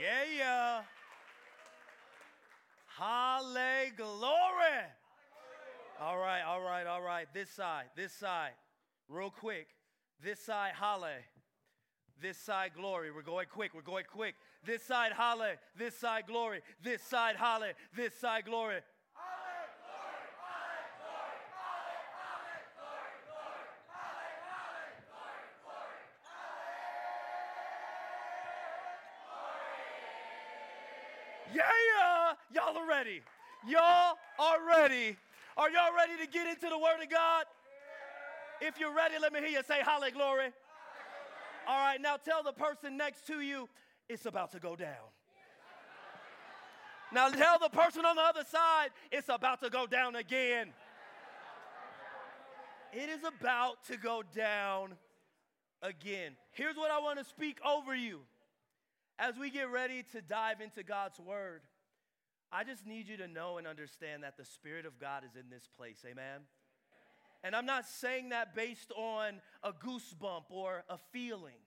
Yeah, yeah. Halle, Glory. All right, all right, all right. This side, this side. Real quick. This side, halle. This side, glory. We're going quick, we're going quick. This side, halle. This side, glory. This side, halle. This side, glory. Y'all ready. Y'all are ready. Are y'all ready to get into the Word of God? If you're ready, let me hear you say, Hallelujah, glory. All right, now tell the person next to you, it's about to go down. Now tell the person on the other side, it's about to go down again. It is about to go down again. Here's what I want to speak over you. As we get ready to dive into God's Word, I just need you to know and understand that the Spirit of God is in this place. Amen. And I'm not saying that based on a goosebump or a feeling.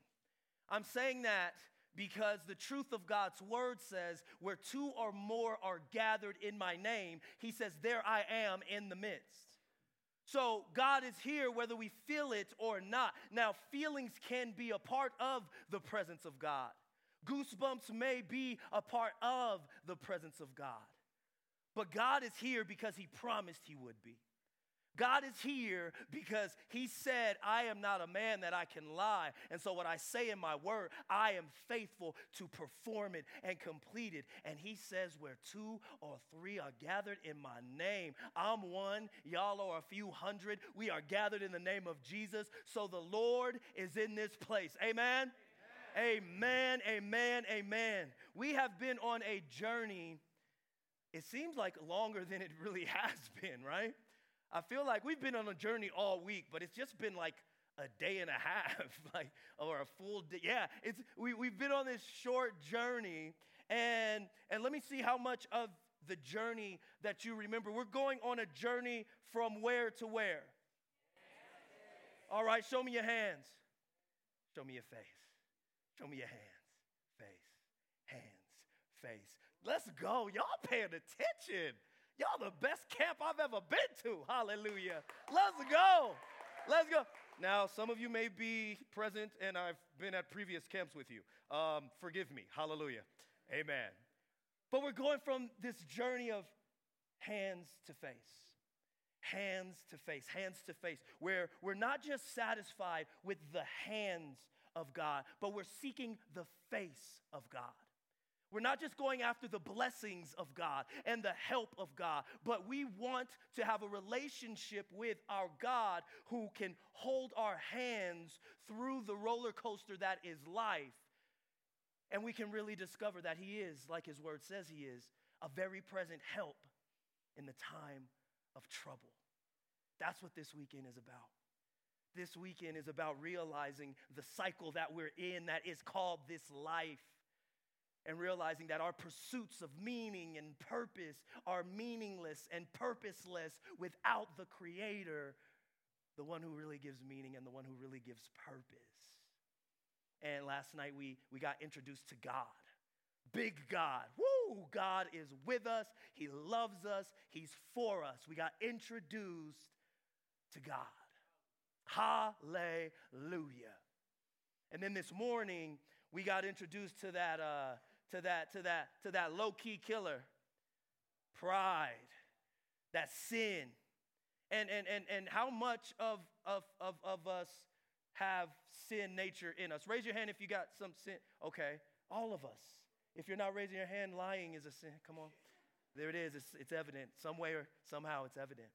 I'm saying that because the truth of God's word says, where two or more are gathered in my name, he says, there I am in the midst. So God is here whether we feel it or not. Now, feelings can be a part of the presence of God. Goosebumps may be a part of the presence of God. But God is here because he promised he would be. God is here because He said, I am not a man that I can lie. And so, what I say in my word, I am faithful to perform it and complete it. And He says, Where two or three are gathered in my name, I'm one, y'all are a few hundred. We are gathered in the name of Jesus. So, the Lord is in this place. Amen. Amen, amen, amen. We have been on a journey, it seems like longer than it really has been, right? I feel like we've been on a journey all week, but it's just been like a day and a half, like or a full day. Yeah, it's we, we've been on this short journey, and and let me see how much of the journey that you remember. We're going on a journey from where to where? All right, show me your hands. Show me your face. Show me your hands. Face. Hands. Face. Let's go. Y'all paying attention. Y'all the best camp I've ever been to. Hallelujah. Let's go. Let's go. Now, some of you may be present and I've been at previous camps with you. Um, forgive me. Hallelujah. Amen. But we're going from this journey of hands to face. Hands to face, hands to face, where we're not just satisfied with the hands of God, but we're seeking the face of God. We're not just going after the blessings of God and the help of God, but we want to have a relationship with our God who can hold our hands through the roller coaster that is life. And we can really discover that He is, like His word says He is, a very present help in the time of trouble. That's what this weekend is about. This weekend is about realizing the cycle that we're in that is called this life and realizing that our pursuits of meaning and purpose are meaningless and purposeless without the Creator, the one who really gives meaning and the one who really gives purpose. And last night we, we got introduced to God. Big God. Woo! God is with us. He loves us. He's for us. We got introduced to God. Hallelujah. And then this morning, we got introduced to that, uh, to that, to that, to that low key killer pride, that sin. And, and, and, and how much of, of, of, of us have sin nature in us? Raise your hand if you got some sin. Okay, all of us. If you're not raising your hand, lying is a sin. Come on. There it is. It's, it's evident. Some way or somehow it's evident.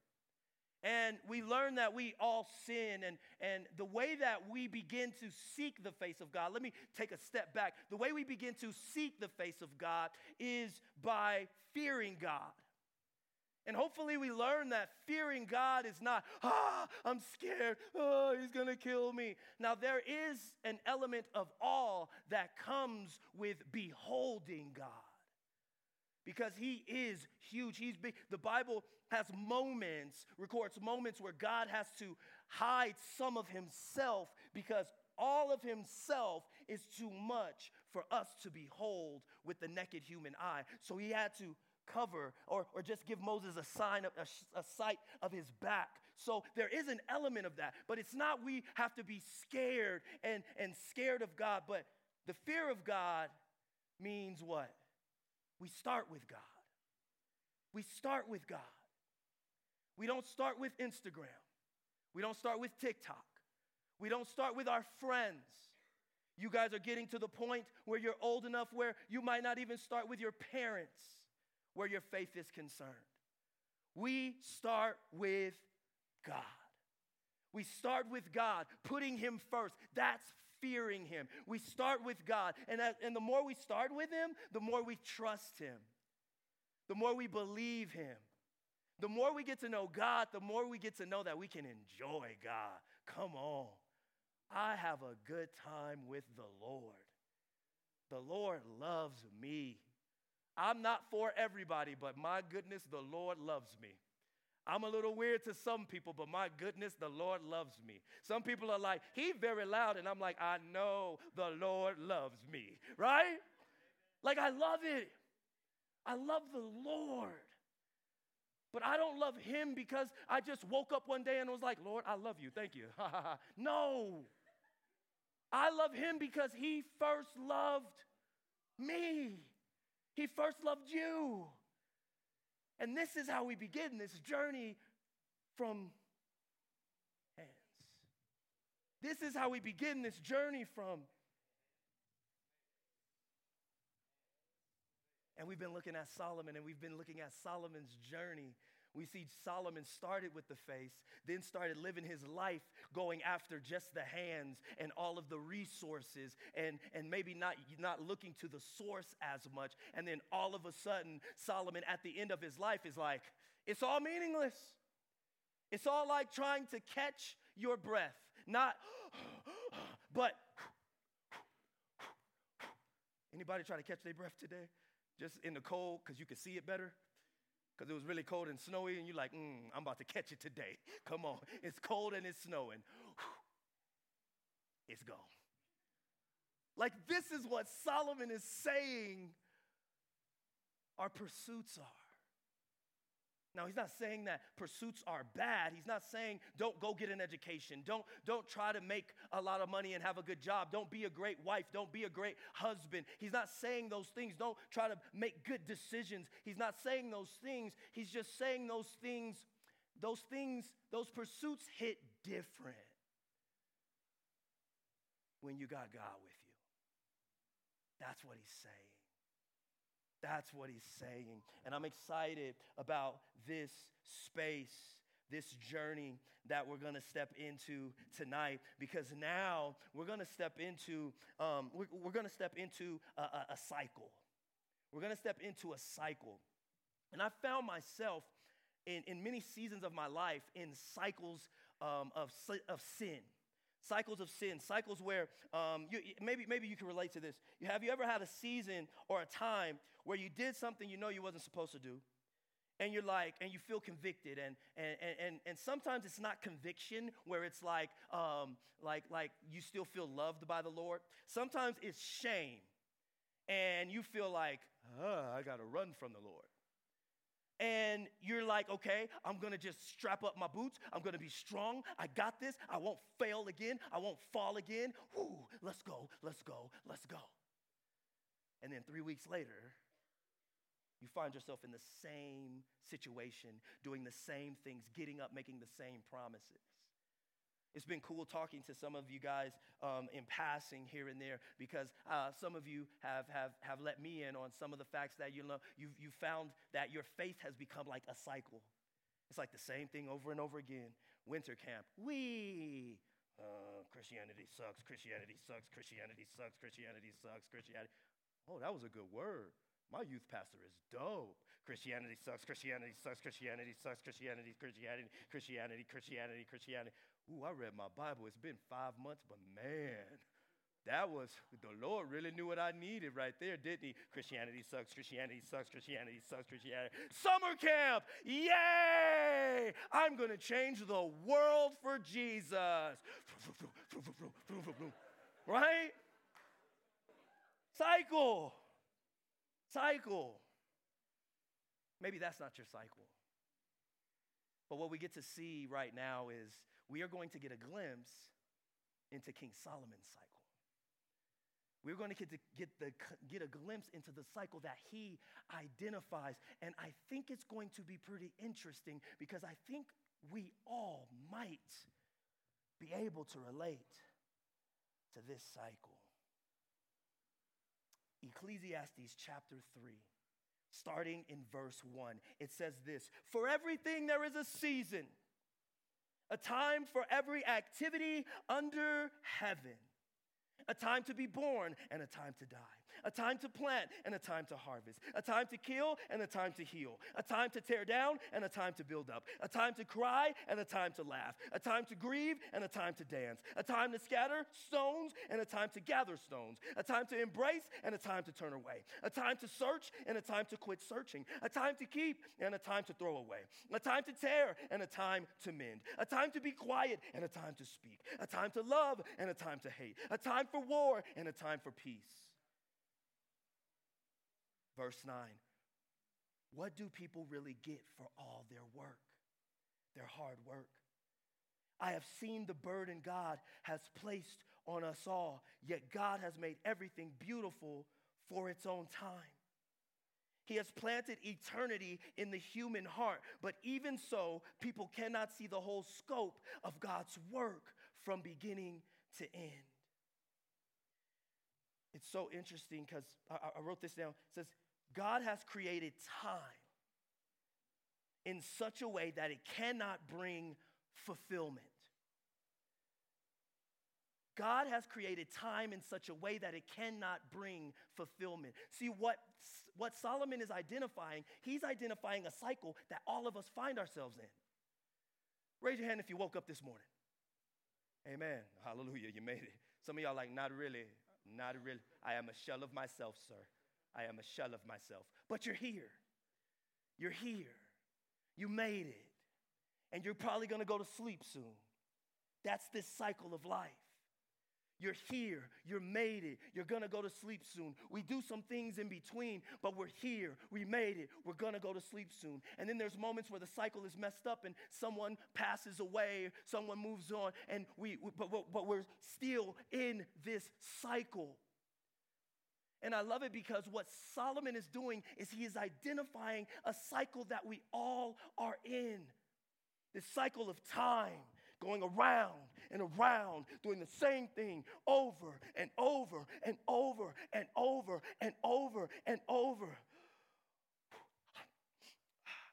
And we learn that we all sin, and, and the way that we begin to seek the face of God, let me take a step back. The way we begin to seek the face of God is by fearing God. And hopefully, we learn that fearing God is not, ah, I'm scared, oh, he's gonna kill me. Now, there is an element of awe that comes with beholding God because he is huge. He's big. The Bible has moments, records moments where God has to hide some of himself because all of himself is too much for us to behold with the naked human eye. So he had to cover or, or just give Moses a sign of a, a sight of his back. So there is an element of that, but it's not we have to be scared and, and scared of God, but the fear of God means what? We start with God. We start with God. We don't start with Instagram. We don't start with TikTok. We don't start with our friends. You guys are getting to the point where you're old enough where you might not even start with your parents where your faith is concerned. We start with God. We start with God, putting Him first. That's fearing Him. We start with God. And, and the more we start with Him, the more we trust Him, the more we believe Him. The more we get to know God, the more we get to know that we can enjoy God. Come on. I have a good time with the Lord. The Lord loves me. I'm not for everybody, but my goodness, the Lord loves me. I'm a little weird to some people, but my goodness, the Lord loves me. Some people are like, He very loud, and I'm like, I know the Lord loves me, right? Like, I love it. I love the Lord. But I don't love Him because I just woke up one day and was like, Lord, I love you. Thank you. no. I love Him because He first loved me. He first loved you. And this is how we begin this journey from hands. This is how we begin this journey from. And we've been looking at Solomon and we've been looking at Solomon's journey we see Solomon started with the face, then started living his life going after just the hands and all of the resources and, and maybe not, not looking to the source as much. And then all of a sudden, Solomon at the end of his life is like, it's all meaningless. It's all like trying to catch your breath, not, but. Anybody try to catch their breath today? Just in the cold because you can see it better? Because it was really cold and snowy, and you're like, mm, I'm about to catch it today. Come on. It's cold and it's snowing. It's gone. Like, this is what Solomon is saying our pursuits are. Now, he's not saying that pursuits are bad. He's not saying don't go get an education. Don't, don't try to make a lot of money and have a good job. Don't be a great wife. Don't be a great husband. He's not saying those things. Don't try to make good decisions. He's not saying those things. He's just saying those things, those things, those pursuits hit different when you got God with you. That's what he's saying. That's what he's saying. And I'm excited about this space, this journey that we're going to step into tonight because now we're going to step into um, we're, we're going to step into a, a, a cycle. We're going to step into a cycle. And I found myself in, in many seasons of my life in cycles um, of, of sin cycles of sin cycles where um, you, maybe, maybe you can relate to this have you ever had a season or a time where you did something you know you wasn't supposed to do and you're like and you feel convicted and and and, and sometimes it's not conviction where it's like um, like like you still feel loved by the lord sometimes it's shame and you feel like oh, i gotta run from the lord and you're like, okay, I'm gonna just strap up my boots. I'm gonna be strong. I got this. I won't fail again. I won't fall again. Woo, let's go, let's go, let's go. And then three weeks later, you find yourself in the same situation, doing the same things, getting up, making the same promises. It's been cool talking to some of you guys um, in passing here and there because uh, some of you have, have, have let me in on some of the facts that you know you've, you found that your faith has become like a cycle. It's like the same thing over and over again. Winter camp, we. Uh, Christianity sucks, Christianity sucks, Christianity sucks, Christianity sucks, Christianity. Oh, that was a good word. My youth pastor is dope. Christianity sucks, Christianity sucks, Christianity sucks, Christianity, Christianity, Christianity, Christianity, Christianity. Ooh, I read my Bible. It's been five months, but man, that was, the Lord really knew what I needed right there, didn't he? Christianity sucks, Christianity sucks, Christianity sucks, Christianity. Summer camp, yay! I'm gonna change the world for Jesus. Right? Cycle. Cycle. Maybe that's not your cycle. But what we get to see right now is we are going to get a glimpse into King Solomon's cycle. We're going to get, to get, the, get a glimpse into the cycle that he identifies. And I think it's going to be pretty interesting because I think we all might be able to relate to this cycle. Ecclesiastes chapter 3, starting in verse 1, it says this For everything there is a season, a time for every activity under heaven a time to be born and a time to die, a time to plant and a time to harvest, a time to kill and a time to heal, a time to tear down and a time to build up, a time to cry and a time to laugh, a time to grieve and a time to dance, a time to scatter stones and a time to gather stones, a time to embrace and a time to turn away, a time to search and a time to quit searching, a time to keep and a time to throw away, a time to tear and a time to mend, a time to be quiet and a time to speak, a time to love and a time to hate, a time for war and a time for peace. Verse 9 What do people really get for all their work, their hard work? I have seen the burden God has placed on us all, yet God has made everything beautiful for its own time. He has planted eternity in the human heart, but even so, people cannot see the whole scope of God's work from beginning to end. It's so interesting because I, I, wrote this down. It says, God has created time in such a way that it cannot bring fulfillment. God has created time in such a way that it cannot bring fulfillment. See, what, what Solomon is identifying, he's identifying a cycle that all of us find ourselves in. Raise your hand if you woke up this morning. Amen. Hallelujah. You made it. Some of y'all like, not really. Not really. I am a shell of myself, sir. I am a shell of myself. But you're here. You're here. You made it. And you're probably to go to sleep soon. That's this cycle of life. You're here. You're made it. You're to go to sleep soon. We do some things in between, but we're here. We made it. We're to go to sleep soon. And then there's moments where the cycle is messed up and someone passes away, someone moves on, and we, but, but we're still in this cycle. And I love it because what Solomon is doing is he is identifying a cycle that we all are in. This cycle of time going around and around, doing the same thing over and over and over and over and over and over.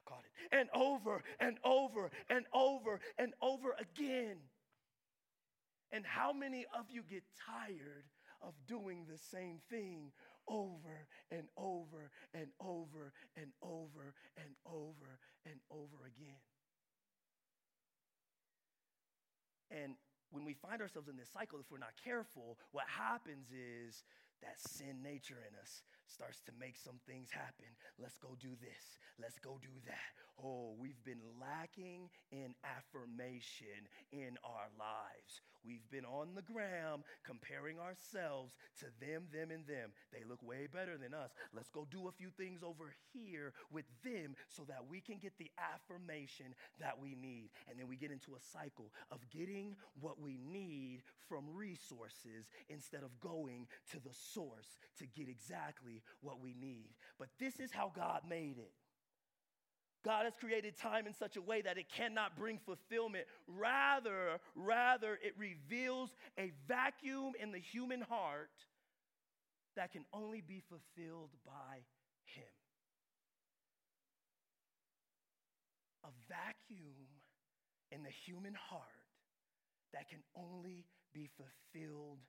Got it. And over and over and over and over again. And how many of you get tired of doing the same thing over and over and over and over and over and over again? And when we find ourselves in this cycle, if we're not careful, what happens is that sin nature in us starts to make some things happen. Let's go do this. Let's go do that. Oh, we've been lacking in affirmation in our lives. We've been on the gram comparing ourselves to them, them, and them. They look way better than us. Let's go do a few things over here with them so that we can get the affirmation that we need. And then we get into a cycle of getting what we need from resources instead of going to the source to get exactly what we need. But this is how God made it. God has created time in such a way that it cannot bring fulfillment. Rather, rather it reveals a vacuum in the human heart that can only be fulfilled by him. A vacuum in the human heart that can only be fulfilled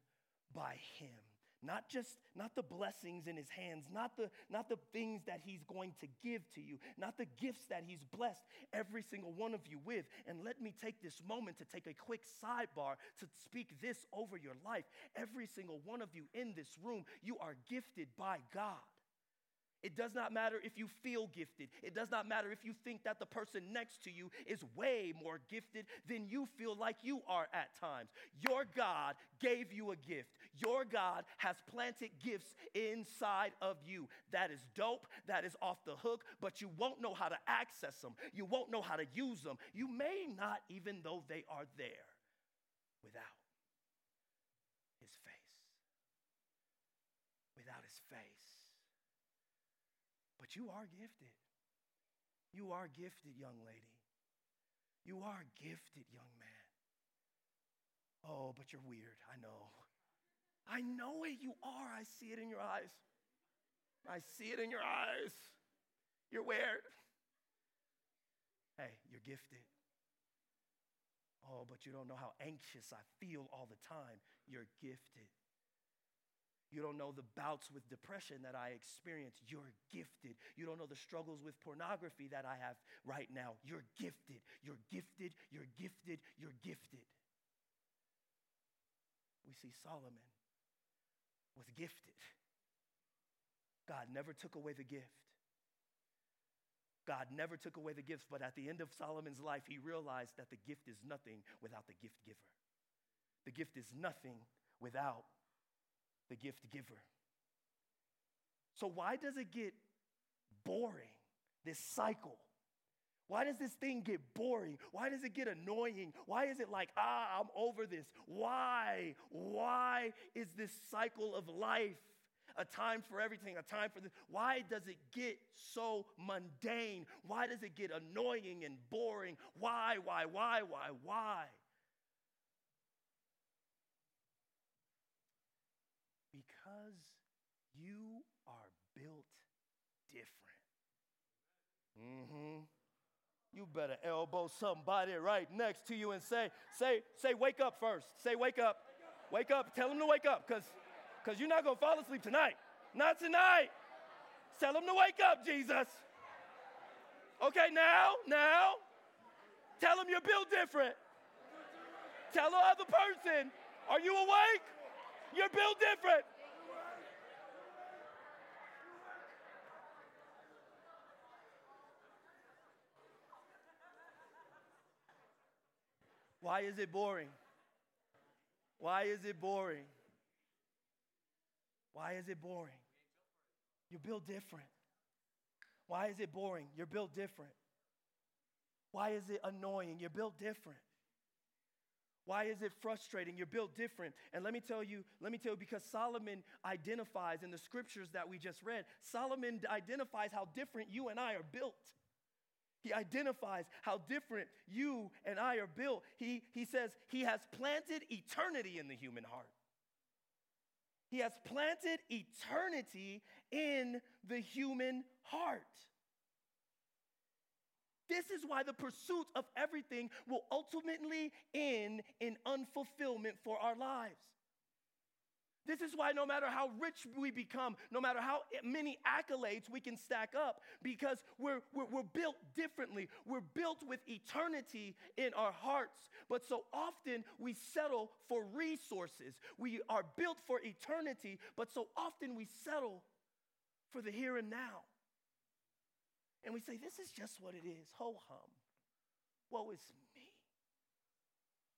by him not just not the blessings in his hands not the not the things that he's going to give to you not the gifts that he's blessed every single one of you with and let me take this moment to take a quick sidebar to speak this over your life every single one of you in this room you are gifted by god It does not matter if you feel gifted. It does not matter if you think that the person next to you is way more gifted than you feel like you are at times. Your God gave you a gift. Your God has planted gifts inside of you. That is dope. That is off the hook, but you won't know how to access them. You won't know how to use them. You may not even though they are there without his face. Without his face. But you are gifted. You are gifted, young lady. You are gifted, young man. Oh, but you're weird. I know. I know it. You are. I see it in your eyes. I see it in your eyes. You're weird. Hey, you're gifted. Oh, but you don't know how anxious I feel all the time. You're gifted. You don't know the bouts with depression that I experience. You're gifted. You don't know the struggles with pornography that I have right now. You're gifted. You're gifted. You're gifted. You're gifted. We see Solomon was gifted. God never took away the gift. God never took away the gifts, but at the end of Solomon's life, he realized that the gift is nothing without the gift giver. The gift is nothing without the gift giver. So, why does it get boring, this cycle? Why does this thing get boring? Why does it get annoying? Why is it like, ah, I'm over this? Why? Why is this cycle of life a time for everything, a time for this? Why does it get so mundane? Why does it get annoying and boring? Why, why, why, why, why? Because you are built different. Mm-hmm. You better elbow somebody right next to you and say, say, say, wake up first. Say, wake up. Wake up. Tell them to wake up, because because you're not gonna fall asleep tonight. Not tonight. Tell them to wake up, Jesus. Okay, now, now, tell them you're built different. Tell the other person, are you awake? You're built different. Why is it boring? Why is it boring? Why is it boring? You're built different. Why is it boring? You're built different. Why is it annoying? You're built different. Why is it frustrating? You're built different. And let me tell you, let me tell you, because Solomon identifies in the scriptures that we just read, Solomon identifies how different you and I are built. He identifies how different you and I are built. He, he says he has planted eternity in the human heart. He has planted eternity in the human heart. This is why the pursuit of everything will ultimately end in unfulfillment for our lives. This is why no matter how rich we become, no matter how many accolades we can stack up, because we're, we're, we're, built differently. We're built with eternity in our hearts. But so often we settle for resources. We are built for eternity, but so often we settle for the here and now. And we say, this is just what it is. Ho hum. Woe is me.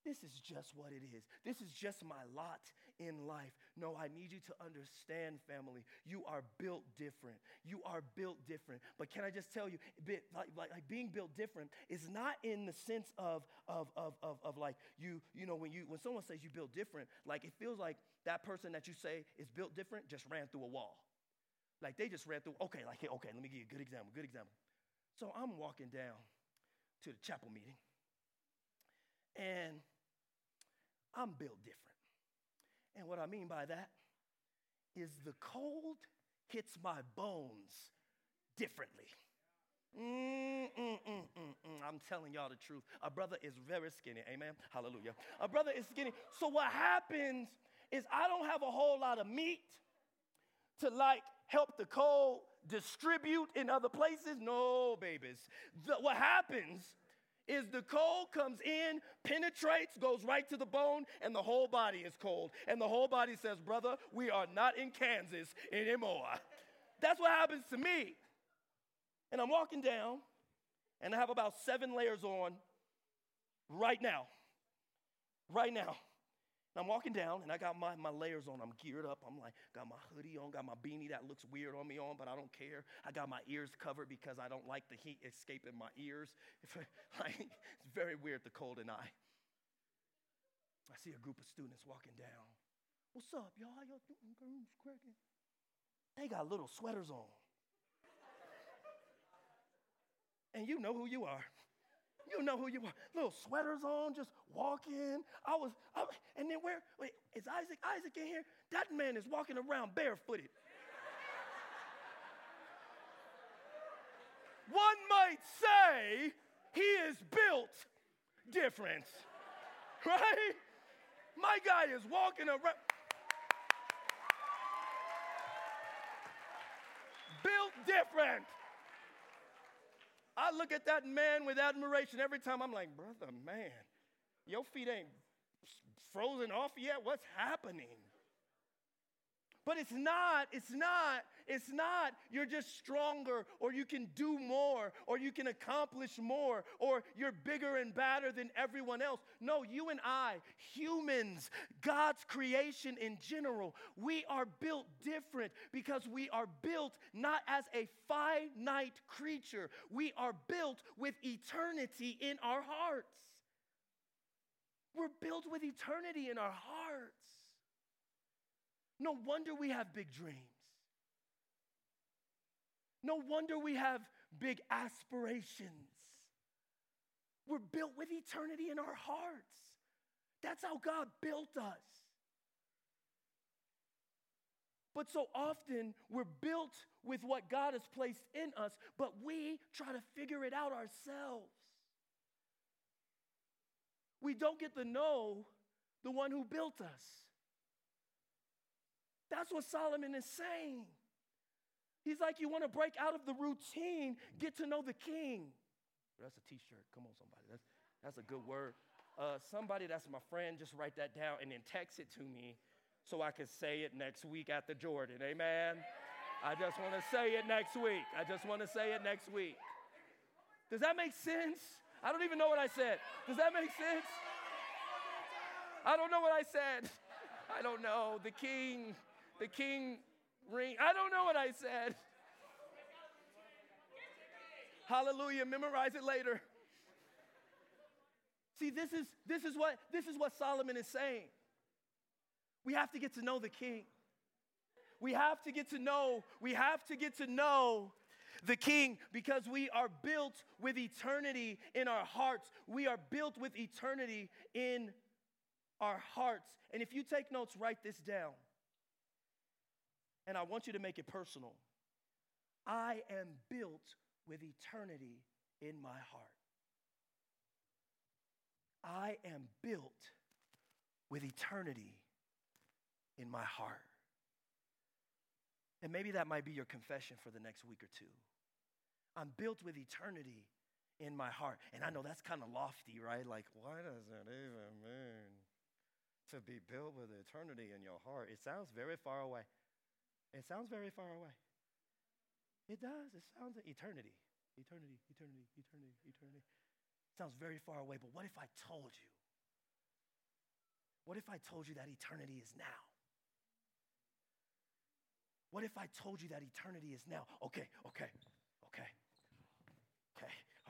this is just what it is. This is just my lot in life. No, I need you to understand, family. You are built different. You are built different. But can I just tell you, like, like, like being built different is not in the sense of, of, of, of, of like you, you know, when you when someone says you built different, like it feels like that person that you say is built different just ran through a wall. Like they just ran through, okay, like, okay, let me give you a good example, good example. So I'm walking down to the chapel meeting. And I'm built different. And what I mean by that is the cold hits my bones differently. Mm, mm, mm, I'm telling y'all the truth. A brother is very skinny. Amen. Hallelujah. A brother is skinny. So what happens is I don't have a whole lot of meat to like help the cold distribute in other places. No, babies. The, what happens is the cold comes in, penetrates, goes right to the bone, and the whole body is cold. And the whole body says, Brother, we are not in Kansas anymore. That's what happens to me. And I'm walking down, and I have about seven layers on right now. Right now. And I'm walking down and I got my, my layers on. I'm geared up. I'm like, got my hoodie on, got my beanie that looks weird on me on, but I don't care. I got my ears covered because I don't like the heat escaping my ears. it's very weird, the cold and I. I see a group of students walking down. What's up, y'all? How y'all doing? cracking. They got little sweaters on. and you know who you are. You know who you are. Little sweaters on, just walking. I was, I, and then where, wait, is Isaac? Isaac in here? That man is walking around barefooted. One might say he is built different, right? My guy is walking around. Built different. I look at that man with admiration every time. I'm like, brother, man, your feet ain't frozen off yet. What's happening? But it's not, it's not, it's not you're just stronger or you can do more or you can accomplish more or you're bigger and badder than everyone else. No, you and I, humans, God's creation in general, we are built different because we are built not as a finite creature, we are built with eternity in our hearts. We're built with eternity in our hearts. No wonder we have big dreams. No wonder we have big aspirations. We're built with eternity in our hearts. That's how God built us. But so often we're built with what God has placed in us, but we try to figure it out ourselves. We don't get to know the one who built us. That's what Solomon is saying. He's like, you want to break out of the routine, get to know the king. That's a t shirt. Come on, somebody. That's, that's a good word. Uh, somebody that's my friend, just write that down and then text it to me so I can say it next week at the Jordan. Amen. I just want to say it next week. I just want to say it next week. Does that make sense? I don't even know what I said. Does that make sense? I don't know what I said. I don't know. The king the king ring. I don't know what I said. Hallelujah. Memorize it later. See, this is, this, is what, this is what Solomon is saying. We have to get to know the king. We have to get to know, we have to get to know the king because we are built with eternity in our hearts. We are built with eternity in our hearts. And if you take notes, write this down and I want you to make it personal. I am built with eternity in my heart. I am built with eternity in my heart. And maybe that might be your confession for the next week or two. I'm built with eternity in my heart. And I know that's kind of lofty, right? Like, what does it even mean to be built with eternity in your heart? It sounds very far away. It sounds very far away. It does. It sounds eternity. Eternity, eternity, eternity, eternity. It sounds very far away, but what if I told you? What if I told you that eternity is now? What if I told you that eternity is now? Okay, okay.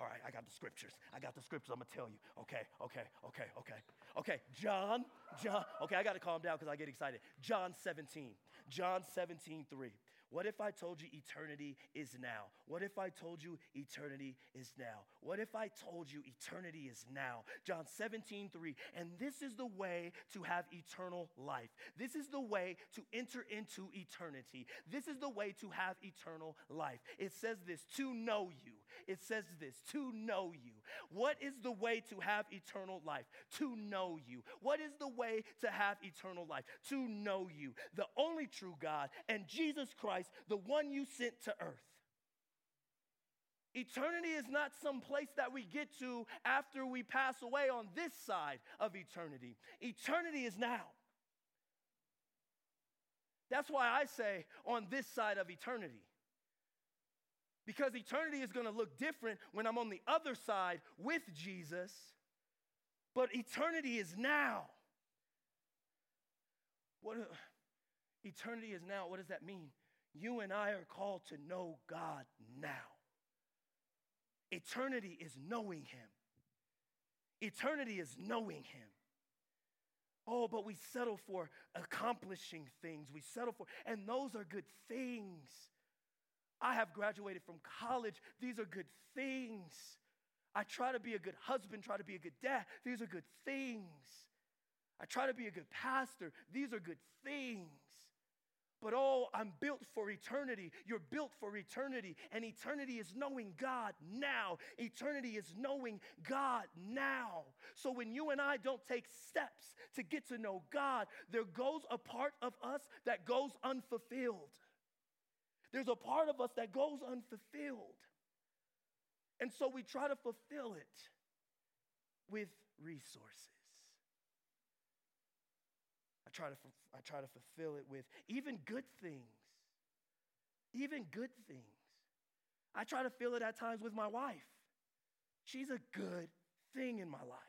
All right, I got the scriptures. I got the scriptures. I'm gonna tell you. Okay, okay, okay, okay, okay. John, John. Okay, I gotta calm down because I get excited. John 17. John 17, 3. What if I told you eternity is now? What if I told you eternity is now? What if I told you eternity is now? John 17, 3. And this is the way to have eternal life. This is the way to enter into eternity. This is the way to have eternal life. It says this to know you. It says this to know you. What is the way to have eternal life? To know you. What is the way to have eternal life? To know you, the only true God, and Jesus Christ, the one you sent to earth. Eternity is not some place that we get to after we pass away on this side of eternity. Eternity is now. That's why I say on this side of eternity. Because eternity is going to look different when I'm on the other side with Jesus, but eternity is now. What eternity is now, what does that mean? You and I are called to know God now. Eternity is knowing Him. Eternity is knowing Him. Oh, but we settle for accomplishing things. We settle for, and those are good things. I have graduated from college. These are good things. I try to be a good husband, try to be a good dad. These are good things. I try to be a good pastor. These are good things. But oh, I'm built for eternity. You're built for eternity. And eternity is knowing God now. Eternity is knowing God now. So when you and I don't take steps to get to know God, there goes a part of us that goes unfulfilled. There's a part of us that goes unfulfilled. And so we try to fulfill it with resources. I try to, I try to fulfill it with even good things. Even good things. I try to fill it at times with my wife. She's a good thing in my life,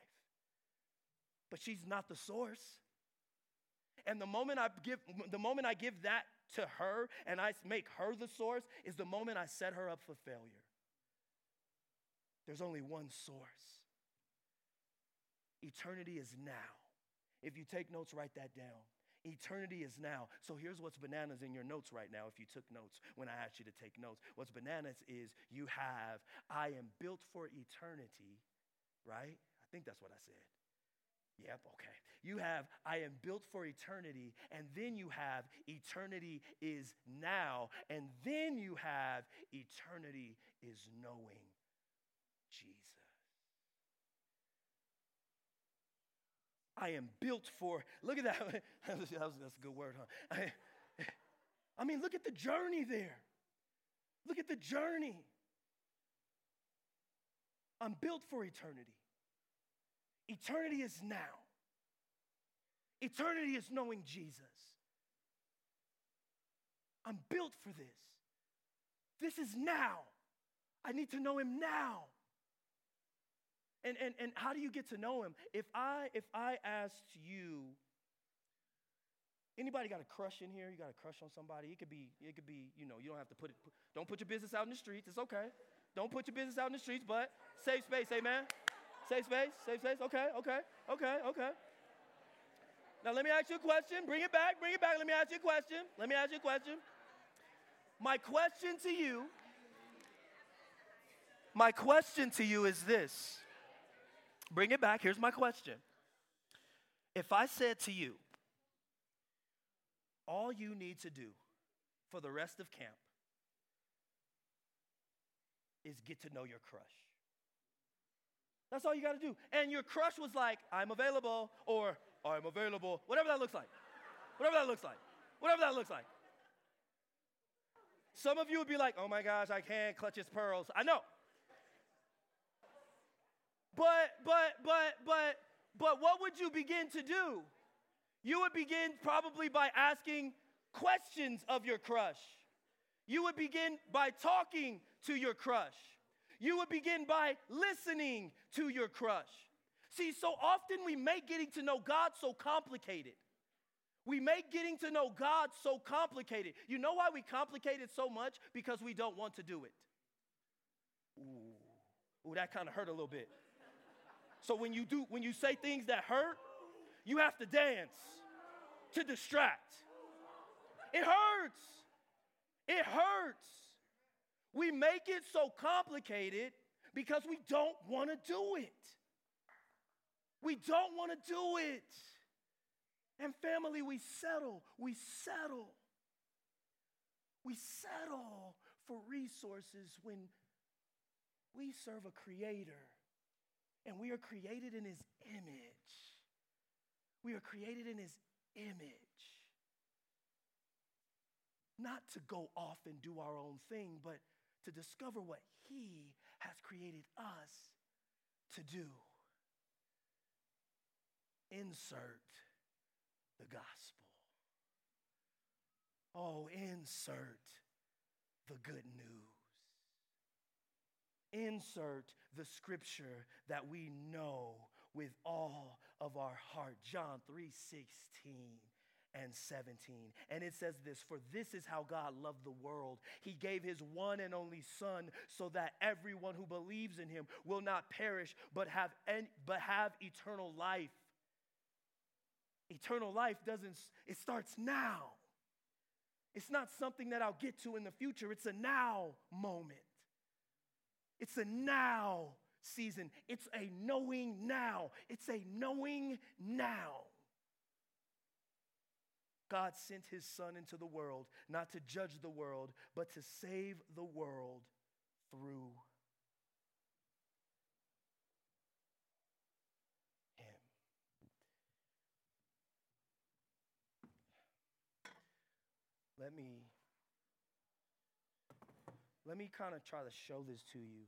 but she's not the source. And the moment I give, the moment I give that to her and I make her the source is the moment I set her up for failure. There's only one source. Eternity is now. If you take notes, write that down. Eternity is now. So here's what's bananas in your notes right now if you took notes when I asked you to take notes. What's bananas is you have, I am built for eternity, right? I think that's what I said. Yep, okay. You have, I am built for eternity, and then you have, eternity is now, and then you have, eternity is knowing Jesus. I am built for, look at that. that was, that's a good word, huh? I, I mean, look at the journey there. Look at the journey. I'm built for eternity. Eternity is now. Eternity is knowing Jesus. I'm built for this. This is now. I need to know him now. And, and, and how do you get to know him? If I, if I asked you, anybody got a crush in here? You got a crush on somebody? It could be, it could be, you know, you don't have to put it, don't put your business out in the streets. It's okay. Don't put your business out in the streets, but safe space, amen? Safe space, safe space. Okay, okay, okay, okay. Now let me ask you a question. Bring it back, bring it back. Let me ask you a question. Let me ask you a question. My question to you, my question to you is this. Bring it back. Here's my question. If I said to you, all you need to do for the rest of camp is get to know your crush. That's all you got to do. And your crush was like, I'm available, or I'm available, whatever that looks like. Whatever that looks like. Whatever that looks like. Some of you would be like, oh my gosh, I can't clutch his pearls. I know. But, but, but, but, but what would you begin to do? You would begin probably by asking questions of your crush. You would begin by talking to your crush. You would begin by listening to your crush. See, so often we make getting to know God so complicated. We make getting to know God so complicated. You know why we complicate it so much? Because we don't want to do it. Ooh, Ooh that kind of hurt a little bit. So when you do, when you say things that hurt, you have to dance to distract. It hurts. It hurts. We make it so complicated because we don't want to do it. We don't want to do it. And family, we settle. We settle. We settle for resources when we serve a creator and we are created in his image. We are created in his image. Not to go off and do our own thing, but to discover what he has created us to do. Insert the gospel. Oh, insert the good news. insert the scripture that we know with all of our heart. John 3 16 and 17. And it says this For this is how God loved the world. He gave his one and only Son so that everyone who believes in him will not perish but have, but have eternal life. Eternal life doesn't, it starts now. It's not something that I'll get to in the future, it's a now moment. It's a now season. It's a knowing now. It's a knowing now. God sent his son into the world not to judge the world, but to save the world through him. Let me let me kind of try to show this to you.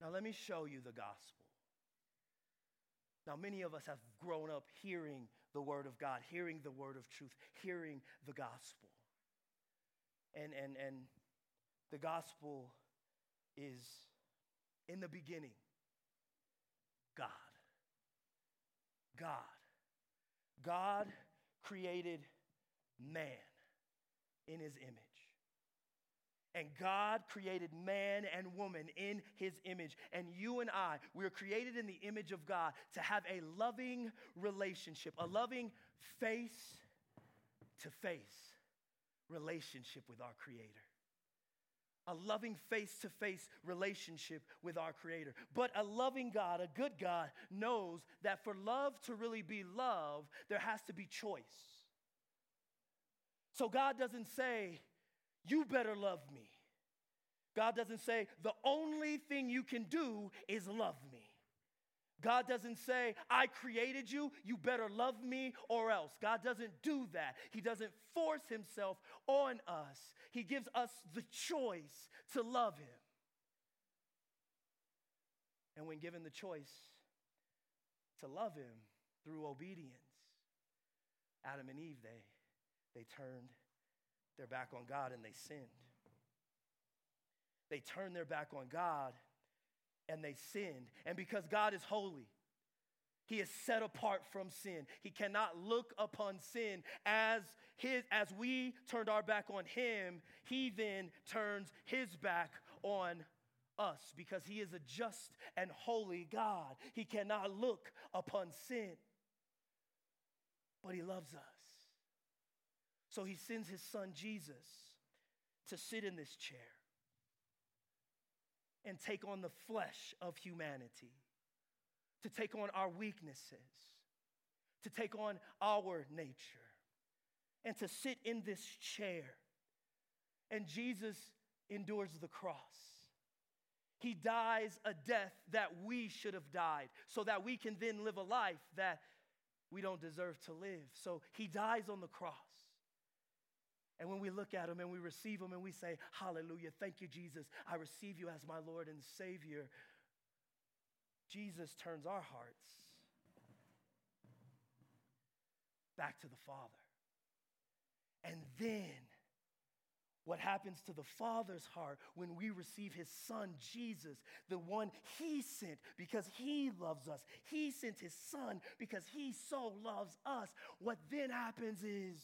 Now, let me show you the gospel. Now, many of us have grown up hearing the word of God, hearing the word of truth, hearing the gospel. And, and, and the gospel is in the beginning God. God. God created man in his image. And God created man and woman in his image. And you and I, we are created in the image of God to have a loving relationship, a loving face to face relationship with our Creator. A loving face to face relationship with our Creator. But a loving God, a good God, knows that for love to really be love, there has to be choice. So God doesn't say, you better love me. God doesn't say, the only thing you can do is love me. God doesn't say, I created you, you better love me or else. God doesn't do that. He doesn't force himself on us. He gives us the choice to love him. And when given the choice to love him through obedience, Adam and Eve, they, they turned their back on God and they sinned. They turned their back on God and they sinned. And because God is holy, he is set apart from sin. He cannot look upon sin as his as we turned our back on him, he then turns his back on us because he is a just and holy God. He cannot look upon sin. But he loves us. So he sends his son Jesus to sit in this chair and take on the flesh of humanity, to take on our weaknesses, to take on our nature, and to sit in this chair. And Jesus endures the cross. He dies a death that we should have died so that we can then live a life that we don't deserve to live. So he dies on the cross. And when we look at them and we receive them and we say, Hallelujah, thank you, Jesus, I receive you as my Lord and Savior, Jesus turns our hearts back to the Father. And then, what happens to the Father's heart when we receive His Son, Jesus, the one He sent because He loves us. He sent His Son because He so loves us. What then happens is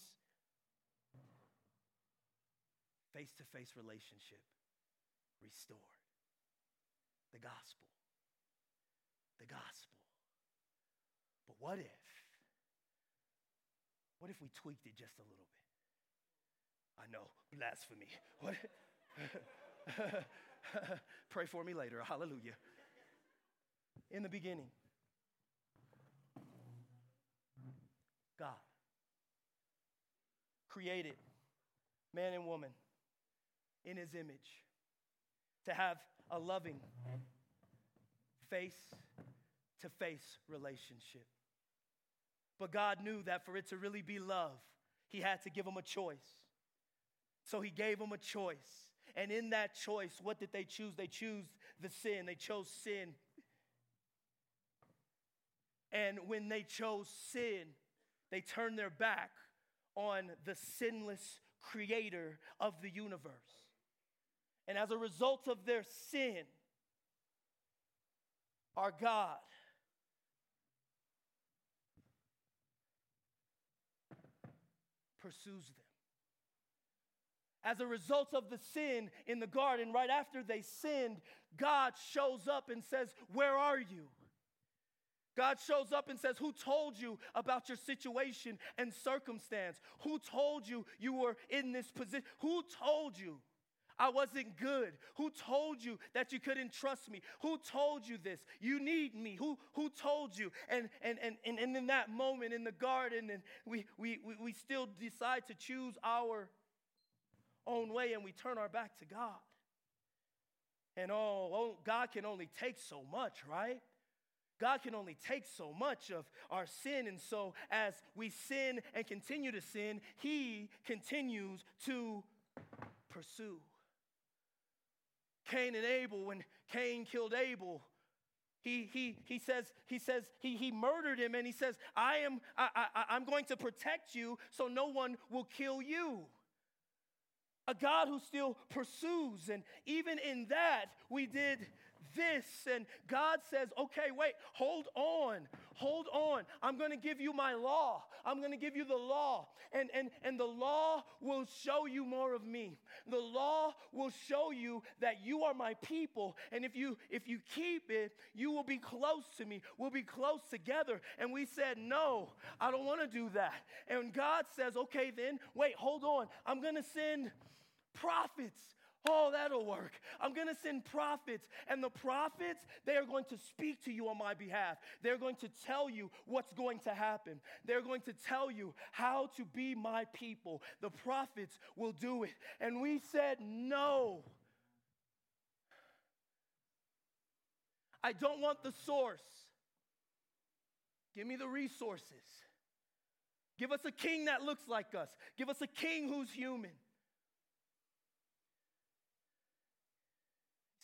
face to face relationship restored. The gospel. The gospel. But what if? What if we tweaked it just a little bit? I know, blasphemy. What? Pray for me later. Hallelujah. In the beginning, God created man and woman in his image, to have a loving face to face relationship. But God knew that for it to really be love, he had to give them a choice. So he gave them a choice. And in that choice, what did they choose? They chose the sin. They chose sin. And when they chose sin, they turned their back on the sinless creator of the universe. And as a result of their sin, our God pursues them. As a result of the sin in the garden, right after they sinned, God shows up and says, Where are you? God shows up and says, Who told you about your situation and circumstance? Who told you you were in this position? Who told you I wasn't good? Who told you that you couldn't trust me? Who told you this? You need me. Who, who told you? And, and, and, and, and in that moment in the garden, and we, we, we, we still decide to choose our own way and we turn our back to God. And oh, oh God can only take so much, right? God can only take so much of our sin. And so, as we sin and continue to sin, He continues to pursue. Cain and Abel, when Cain killed Abel, he, he, he says, he, says he, he murdered him and he says, I am, I, I, I'm going to protect you so no one will kill you a God who still pursues. And even in that, we did this. And God says, okay, wait, hold on, hold on. I'm going to give you my law. I'm going to give you the law. And, and, and the law will show you more of me. The law will show you that you are my people. And if you, if you keep it, you will be close to me. We'll be close together. And we said, no, I don't want to do that. And God says, okay, then, wait, hold on. I'm going to send prophets. Oh, that'll work. I'm going to send prophets. And the prophets, they are going to speak to you on my behalf. They're going to tell you what's going to happen. They're going to tell you how to be my people. The prophets will do it. And we said, no. I don't want the source. Give me the resources. Give us a king that looks like us. Give us a king who's human.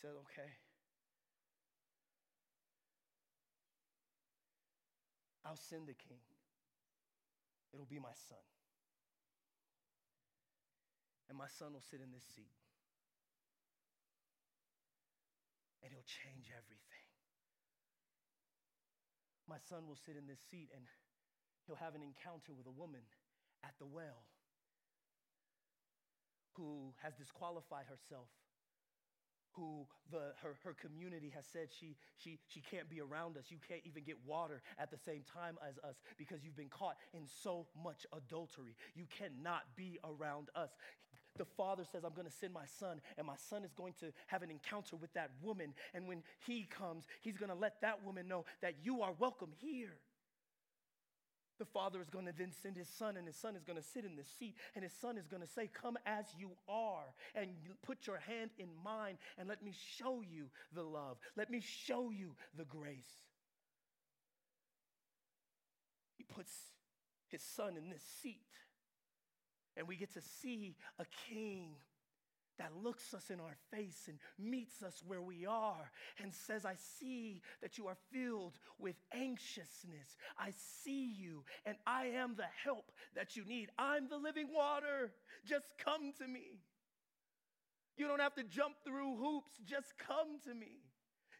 Said, Okay. I'll send the king. It'll be my son. And my son will sit in this seat. And he'll change everything. My son will sit in this seat and he'll have an encounter with a woman at the well who has disqualified herself who the, her, her community has said she, she, she can't be around us. You can't even get water at the same time as us because you've been caught in so much adultery. You cannot be around us. The father says, I'm going to send my son, and my son is going to have an encounter with that woman. And when he comes, he's going to let that woman know that you are welcome here. The father is going to then send his son, and his son is going to sit in the seat, and his son is going to say, Come as you are, and put your hand in mine, and let me show you the love. Let me show you the grace. He puts his son in this seat, and we get to see a king that looks us in our face and meets us where we are and says, I see that you are filled with anxiousness. I see you, and I am the help that you need. I'm the living water. Just come to me. You don't have to jump through hoops, just come to me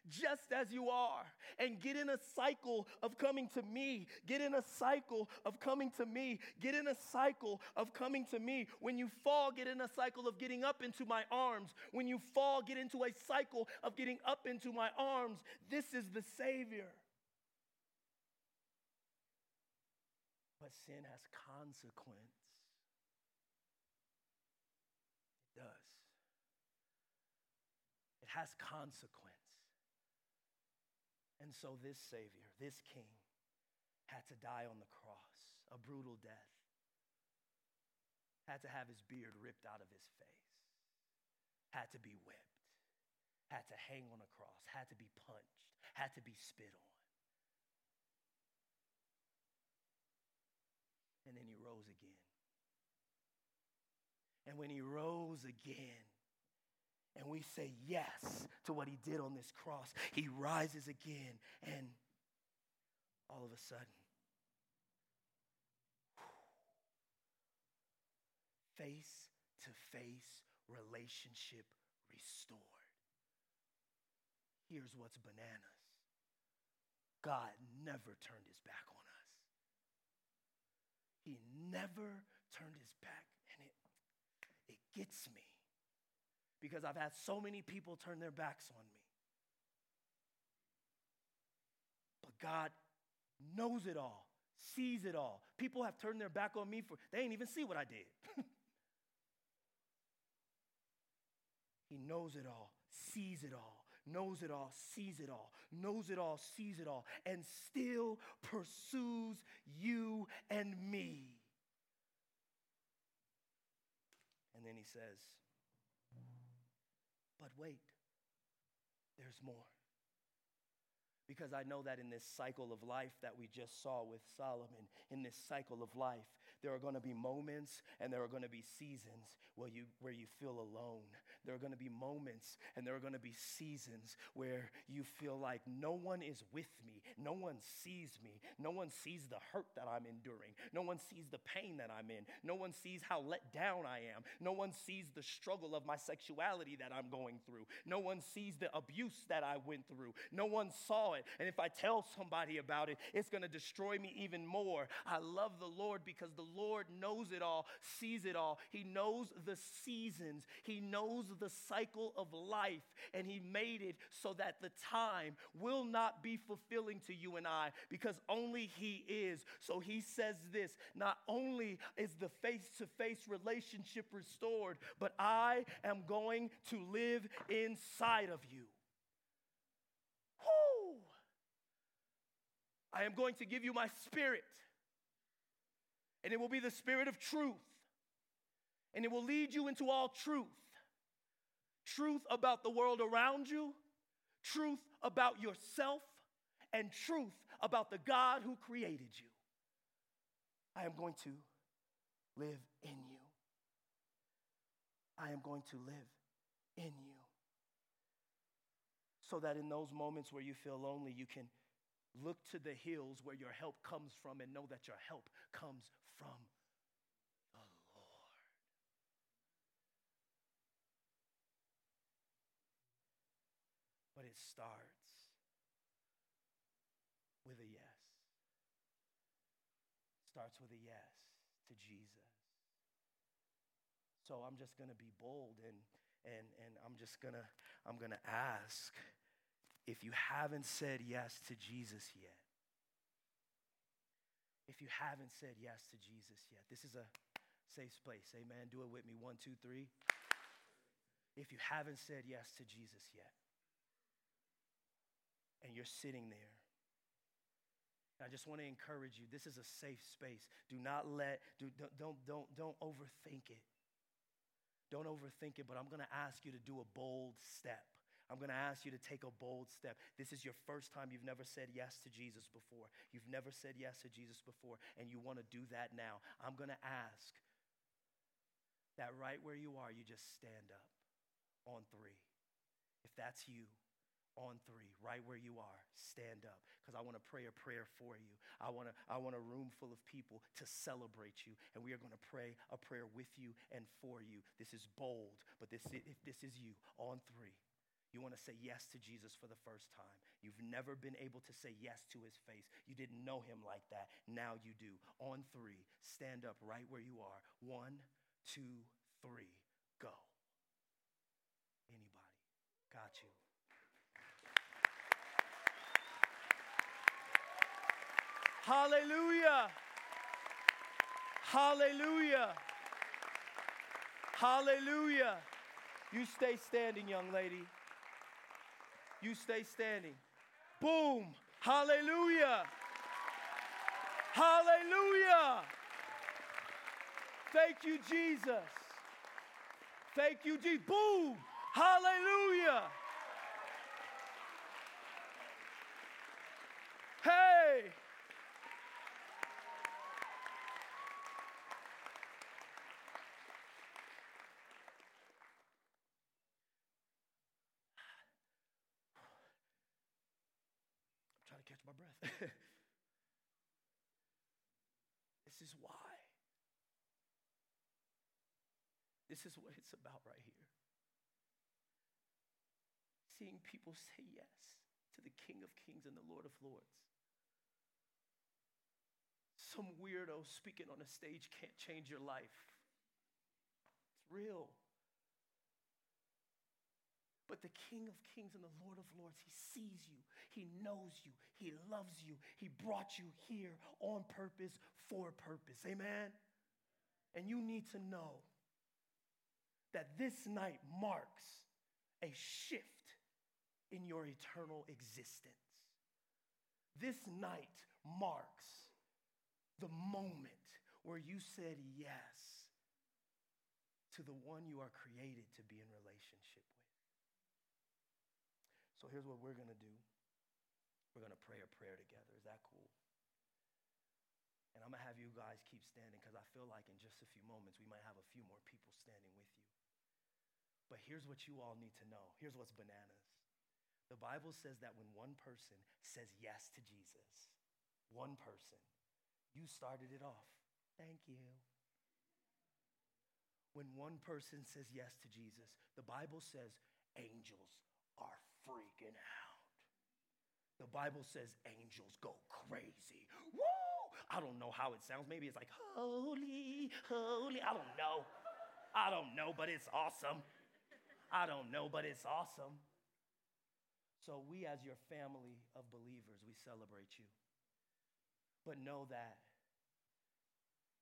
just as you are and get in a cycle of coming to me. Get in a cycle of coming to me. Get in a cycle of coming to me. When you fall, get in a cycle of getting up into my arms. When you fall, get into a cycle of getting up into my arms. This is the Savior. But sin has consequence. It does. It has consequence. And so, this Savior, this King, had to die on the cross, a brutal death, had to have his beard ripped out of his face, had to be whipped, had to hang on a cross, had to be punched, had to be spit on. And then he rose again. And when he rose again, and we say yes to what he did on this cross, he rises again. And all of a sudden, face to face relationship restored. Here's what's bananas God never turned his back on us. He never turned his back, and it, it gets me because I've had so many people turn their backs on me. But God knows it all, sees it all. People have turned their back on me for, they ain't even see what I did. he knows it all, sees it all, knows it all, sees it all, knows it all, sees it all, and still pursues you and me. And then he says, but wait, there's more. Because I know that in this cycle of life that we just saw with Solomon, in this cycle of life, there are going to be moments and there are going to be seasons where you, where you feel alone. There are going to be moments and there are going to be seasons where you feel like no one is with me. No one sees me. No one sees the hurt that I'm enduring. No one sees the pain that I'm in. No one sees how let down I am. No one sees the struggle of my sexuality that I'm going through. No one sees the abuse that I went through. No one saw it. And if I tell somebody about it, it's going to destroy me even more. I love the Lord because the Lord knows it all, sees it all. He knows the seasons, He knows the cycle of life, and He made it so that the time will not be fulfilling to you and I because only He is. So He says this not only is the face to face relationship restored, but I am going to live inside of you. Whoo! I am going to give you my spirit and it will be the spirit of truth. And it will lead you into all truth truth about the world around you, truth about yourself, and truth about the God who created you. I am going to live in you. I am going to live in you. So that in those moments where you feel lonely, you can look to the hills where your help comes from and know that your help comes from the Lord. But it starts with a yes. Starts with a yes to Jesus. So I'm just going to be bold and and and I'm just going to I'm going to ask if you haven't said yes to Jesus yet if you haven't said yes to Jesus yet, this is a safe place. Amen. Do it with me. One, two, three. If you haven't said yes to Jesus yet, and you're sitting there, I just want to encourage you. This is a safe space. Do not let, do, don't, don't, don't, don't overthink it. Don't overthink it, but I'm going to ask you to do a bold step. I'm going to ask you to take a bold step. This is your first time you've never said yes to Jesus before. You've never said yes to Jesus before, and you want to do that now. I'm going to ask that right where you are, you just stand up on three. If that's you, on three, right where you are, stand up because I want to pray a prayer for you. I want, to, I want a room full of people to celebrate you, and we are going to pray a prayer with you and for you. This is bold, but this, if this is you, on three. You want to say yes to Jesus for the first time. You've never been able to say yes to his face. You didn't know him like that. Now you do. On three, stand up right where you are. One, two, three, go. Anybody? Got you. Hallelujah. Hallelujah. Hallelujah. You stay standing, young lady. You stay standing. Boom. Hallelujah. Hallelujah. Thank you, Jesus. Thank you, Jesus. Boom. Hallelujah. Hey. this is why. This is what it's about right here. Seeing people say yes to the King of Kings and the Lord of Lords. Some weirdo speaking on a stage can't change your life. It's real. But the King of Kings and the Lord of Lords, He sees you, He knows you, He loves you, He brought you here on purpose, for purpose. Amen? And you need to know that this night marks a shift in your eternal existence. This night marks the moment where you said yes to the one you are created to be in relationship. So here's what we're going to do we're going to pray a prayer together. Is that cool? And I'm going to have you guys keep standing because I feel like in just a few moments we might have a few more people standing with you. But here's what you all need to know. Here's what's bananas. The Bible says that when one person says yes to Jesus, one person, you started it off. Thank you. When one person says yes to Jesus, the Bible says angels are freaking out. The Bible says angels go crazy. Woo! I don't know how it sounds. Maybe it's like, holy, holy. I don't know. I don't know, but it's awesome. I don't know, but it's awesome. So, we, as your family of believers, we celebrate you. But know that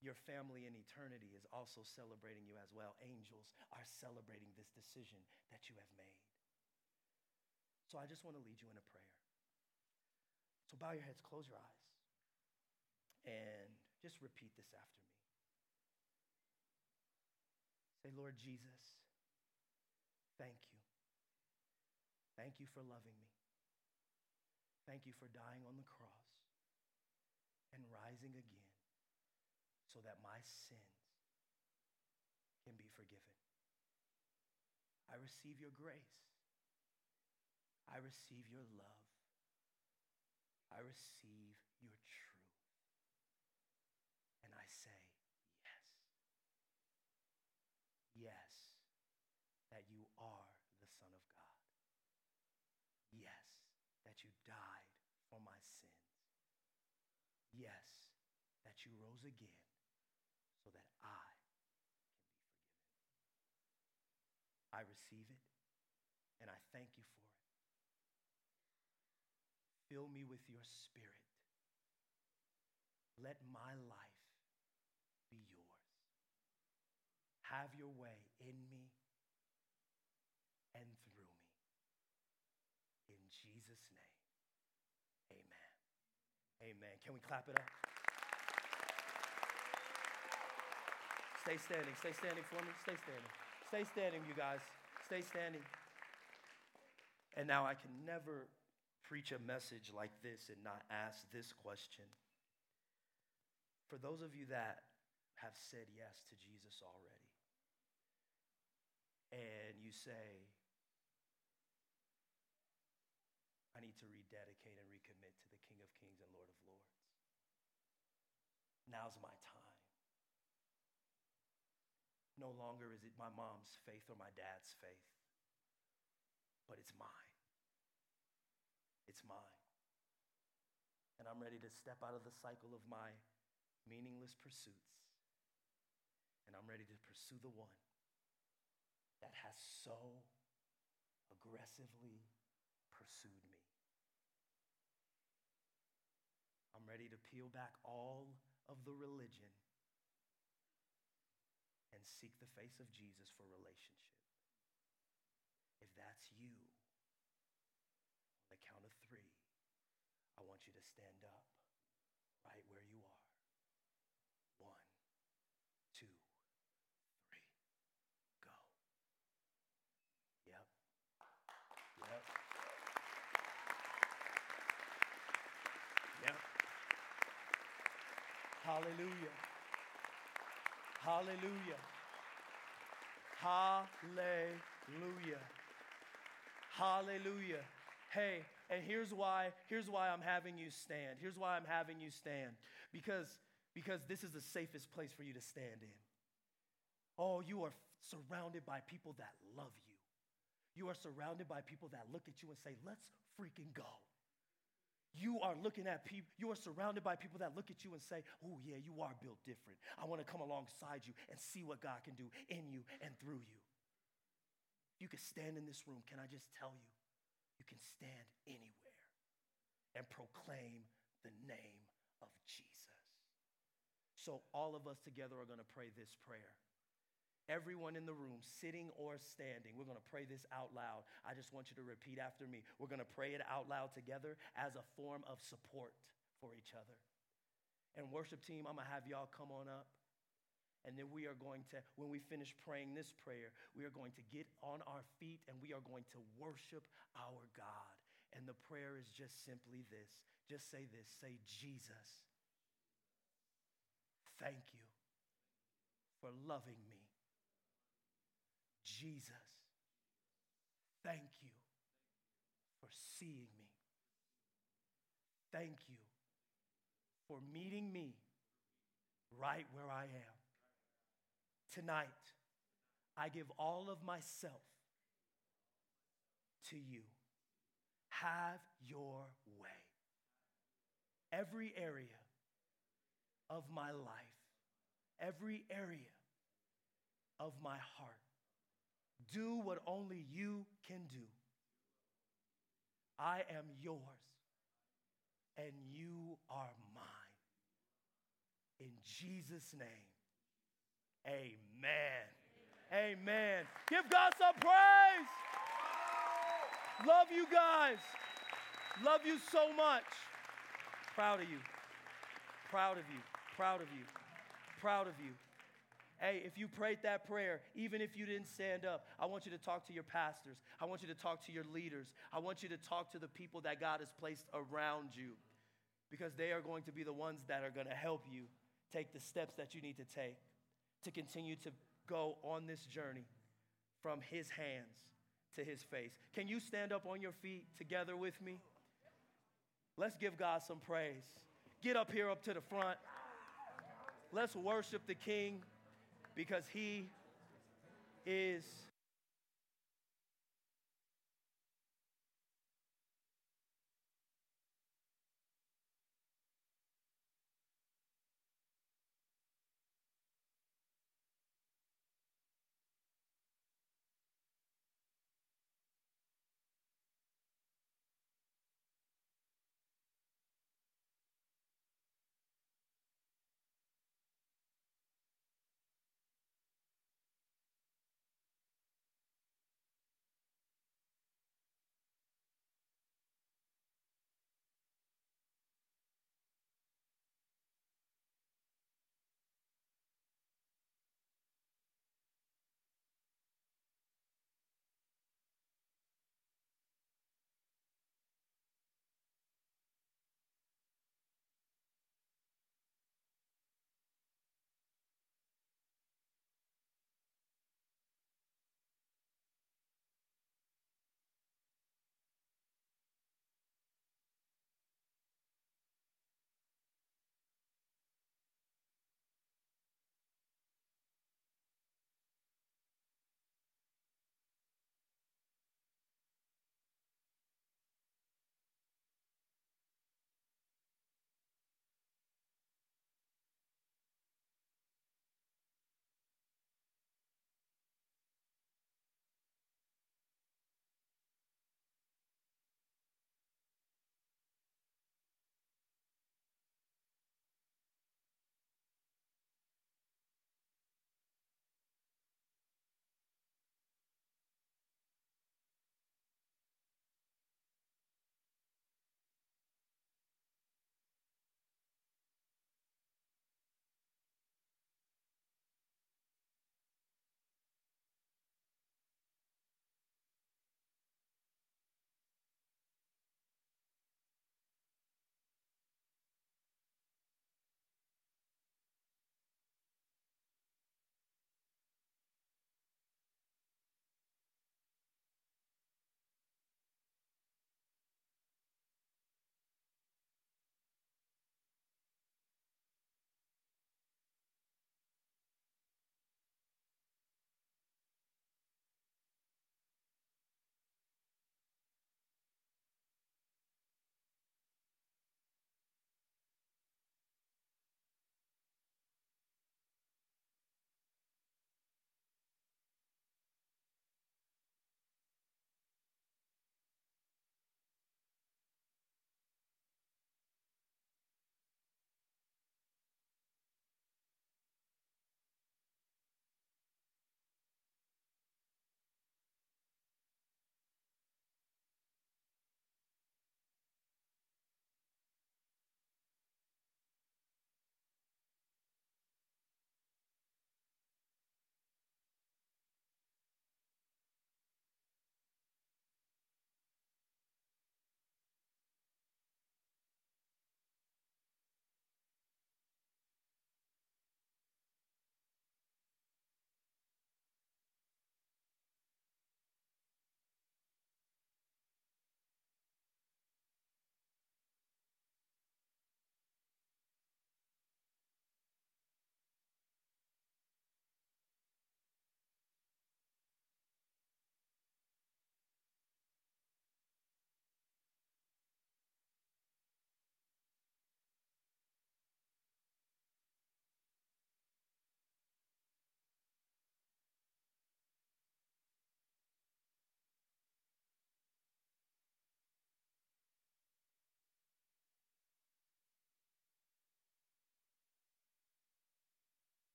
your family in eternity is also celebrating you as well. Angels are celebrating this decision that you have made. So I just want to lead you in a prayer. So bow your heads, close your eyes, and just repeat this after me. Say, Lord Jesus, thank you. Thank you for loving me. Thank you for dying on the cross and rising again so that my sins can be forgiven. I receive your grace. Receive your love. I receive your truth. And I say, yes. Yes, that you are the Son of God. Yes, that you died for my sins. Yes, that you rose again so that I can be forgiven. I receive it and I thank you for. Fill me with your spirit. Let my life be yours. Have your way in me and through me. In Jesus' name, amen. Amen. Can we clap it up? Stay standing. Stay standing for me. Stay standing. Stay standing, you guys. Stay standing. And now I can never preach a message like this and not ask this question. For those of you that have said yes to Jesus already, and you say, I need to rededicate and recommit to the King of Kings and Lord of Lords. Now's my time. No longer is it my mom's faith or my dad's faith, but it's mine. It's mine. And I'm ready to step out of the cycle of my meaningless pursuits. And I'm ready to pursue the one that has so aggressively pursued me. I'm ready to peel back all of the religion and seek the face of Jesus for relationship. If that's you, three, I want you to stand up right where you are. One, two, three, go. Yep. Yep. Yep. Hallelujah. Hallelujah. Hallelujah. Hallelujah. Hey, and here's why, here's why I'm having you stand. Here's why I'm having you stand. Because because this is the safest place for you to stand in. Oh, you are surrounded by people that love you. You are surrounded by people that look at you and say, let's freaking go. You are looking at people, you are surrounded by people that look at you and say, Oh, yeah, you are built different. I want to come alongside you and see what God can do in you and through you. You can stand in this room. Can I just tell you? You can stand anywhere and proclaim the name of Jesus. So, all of us together are going to pray this prayer. Everyone in the room, sitting or standing, we're going to pray this out loud. I just want you to repeat after me. We're going to pray it out loud together as a form of support for each other. And, worship team, I'm going to have y'all come on up. And then we are going to, when we finish praying this prayer, we are going to get on our feet and we are going to worship our God. And the prayer is just simply this just say this say, Jesus, thank you for loving me. Jesus, thank you for seeing me. Thank you for meeting me right where I am. Tonight, I give all of myself to you. Have your way. Every area of my life, every area of my heart, do what only you can do. I am yours and you are mine. In Jesus' name, amen. Amen. amen. Give God some praise. Love you guys. Love you so much. Proud of you. Proud of you. Proud of you. Proud of you. Hey, if you prayed that prayer, even if you didn't stand up, I want you to talk to your pastors. I want you to talk to your leaders. I want you to talk to the people that God has placed around you because they are going to be the ones that are going to help you take the steps that you need to take to continue to go on this journey from His hands to His face. Can you stand up on your feet together with me? Let's give God some praise. Get up here, up to the front. Let's worship the King because he is